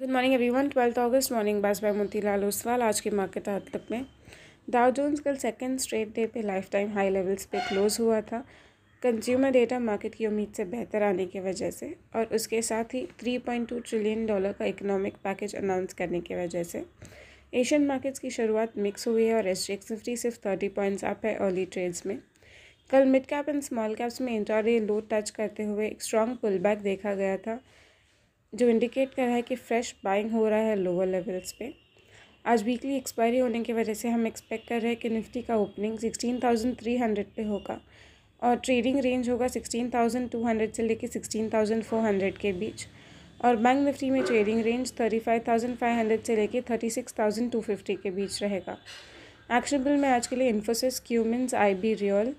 Good morning everyone twelfth August morning buzz by Motilal Oswal आज के market outlook में Dow Jones कल second straight day पे lifetime high levels पे close हुआ था। कंज्यूमर डेटा मार्केट की उम्मीद से बेहतर आने की वजह से और उसके साथ ही 3.2 ट्रिलियन डॉलर का इकोनॉमिक पैकेज अनाउंस करने की वजह से एशियन मार्केट्स की शुरुआत मिक्स हुई है और एस निफ्टी सिर्फ़ थर्टी पॉइंट्स अप है अर्ली ट्रेड्स में। कल mid cap and small caps में इंटर लो टच करते हुए एक स्ट्रॉन्ग पुल बैक देखा गया था। जो इंडिकेट कर रहा है कि फ्रेश बाइंग हो रहा है लोअर लेवल्स पे। आज वीकली एक्सपायरी होने की वजह से हम एक्सपेक्ट कर रहे हैं कि निफ्टी का opening sixteen thousand three hundred पे होगा और ट्रेडिंग रेंज होगा सिक्सटीन थाउज़ेंड टू हंड्रेड से लेकर सिक्सटीन थाउज़ेंड फोर हंड्रेड के बीच। और बैंक निफ्टी में trading range thirty five thousand five hundred से लेकर thirty six thousand two fifty के बीच रहेगा। एक्शनबल में आज के लिए Infosys Cummins I B real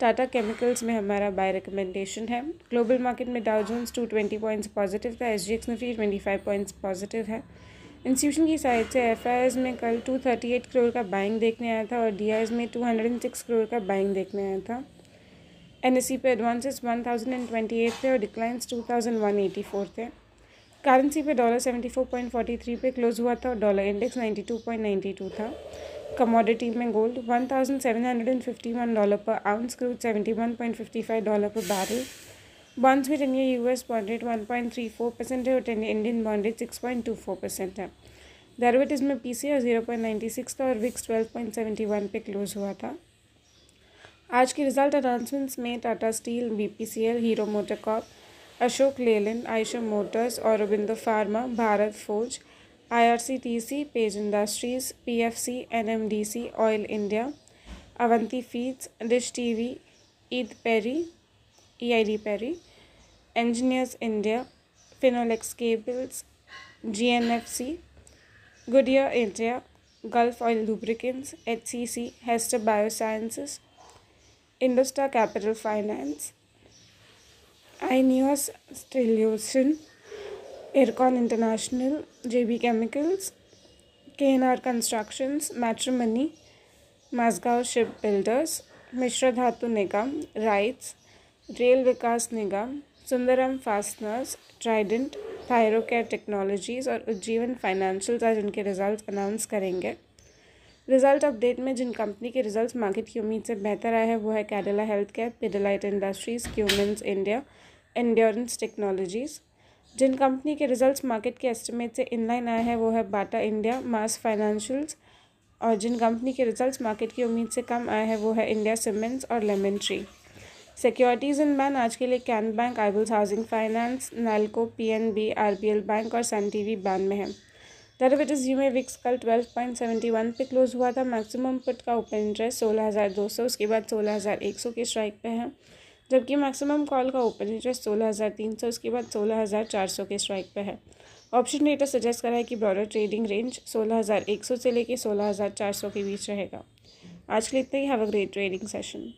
Tata chemicals में हमारा बाय रिकमेंडेशन है। ग्लोबल मार्केट में Dow Jones two twenty points positive था S G X Nifty twenty five points positive है। इंस्टीट्यूशन की साइड से एफ़ में कल टू थर्टी एट करोड़ का बाइंग देखने आया था और डी आई एस में two hundred and six crore का बाइंग देखने आया था। एन एस सी पे advances one thousand and twenty eight थे और declines two thousand one eighty four थे। करेंसी पे dollar seventy four point forty three पे क्लोज हुआ था और dollar index ninety two point ninety two था। कमोडिटी में gold one thousand seven hundred and fifty one dollar per ounce crude seventy one point fifty five dollar per barrel bonds में ten U S bond one point three four percent है और ten Indian bond rate six point two four percent है। Derivatives में P C R zero point ninety six था और VIX twelve point seventy one पे close हुआ था। आज के रिज़ल्ट अनाउंसमेंट्स में Tata steel B P C L Hero MotoCorp Ashok Leyland, Eicher motors Aurobindo pharma, Bharat forge C page industries P F C N M D C oil India, Avanti feeds, dish TV, Eid Parry E I D Parry engineers India, Finolex cables G N F C Gudiya India, Gulf oil डुब्लिकेट्स H C C Hester biosciences, IndoStar capital finance INEOS Styrolution Ircon international J B chemicals K N R constructions matrimony Mazagon shipbuilders Mishra Dhatu Nigam RITES rail Vikas Nigam Sundaram fasteners Trident Thyrocare Technologies और Ujjivan financials आज उनके result announce करेंगे। Result update में जिन company के results market की उम्मीद से बेहतर आए हैं, वो है Cadila Health Care Pidilite Industries Cummins India Endurance Technologies जिन कंपनी के रिजल्ट्स मार्केट के एस्टिमेट से इनलाइन आए हैं, वो है बाटा इंडिया मास फाइनेंशियल्स और जिन कंपनी के रिजल्ट्स मार्केट की उम्मीद से कम आए हैं, वो है इंडिया सीमेंट्स और Lemon Tree securities in ban आज के लिए Can Bank Ibulls housing finance NALCO P N B R B L bank और सन टी वी बैन में है। डेरिवेटिव्स यू में विक्स कल ट्वेल्व पॉइंट सेवेंटी वन पे क्लोज हुआ था। मैक्सिमम पुट का ओपन इंटरेस्ट सोलह हज़ार दो सौ, उसके बाद सोलह हज़ार एक सौ के स्ट्राइक पे है। जबकि मैक्सिमम कॉल का ओपन इंटरेस्ट सोलह हज़ार तीन सौ, उसके बाद सोलह हज़ार चार सौ के स्ट्राइक पे है। ऑप्शन डेटा सजेस्ट करा है कि ब्रॉडर ट्रेडिंग रेंज सोलह हज़ार एक सौ से लेकर सोलह हज़ार चार सौ के बीच रहेगा। आज के लिए इतना ही। Have a great trading session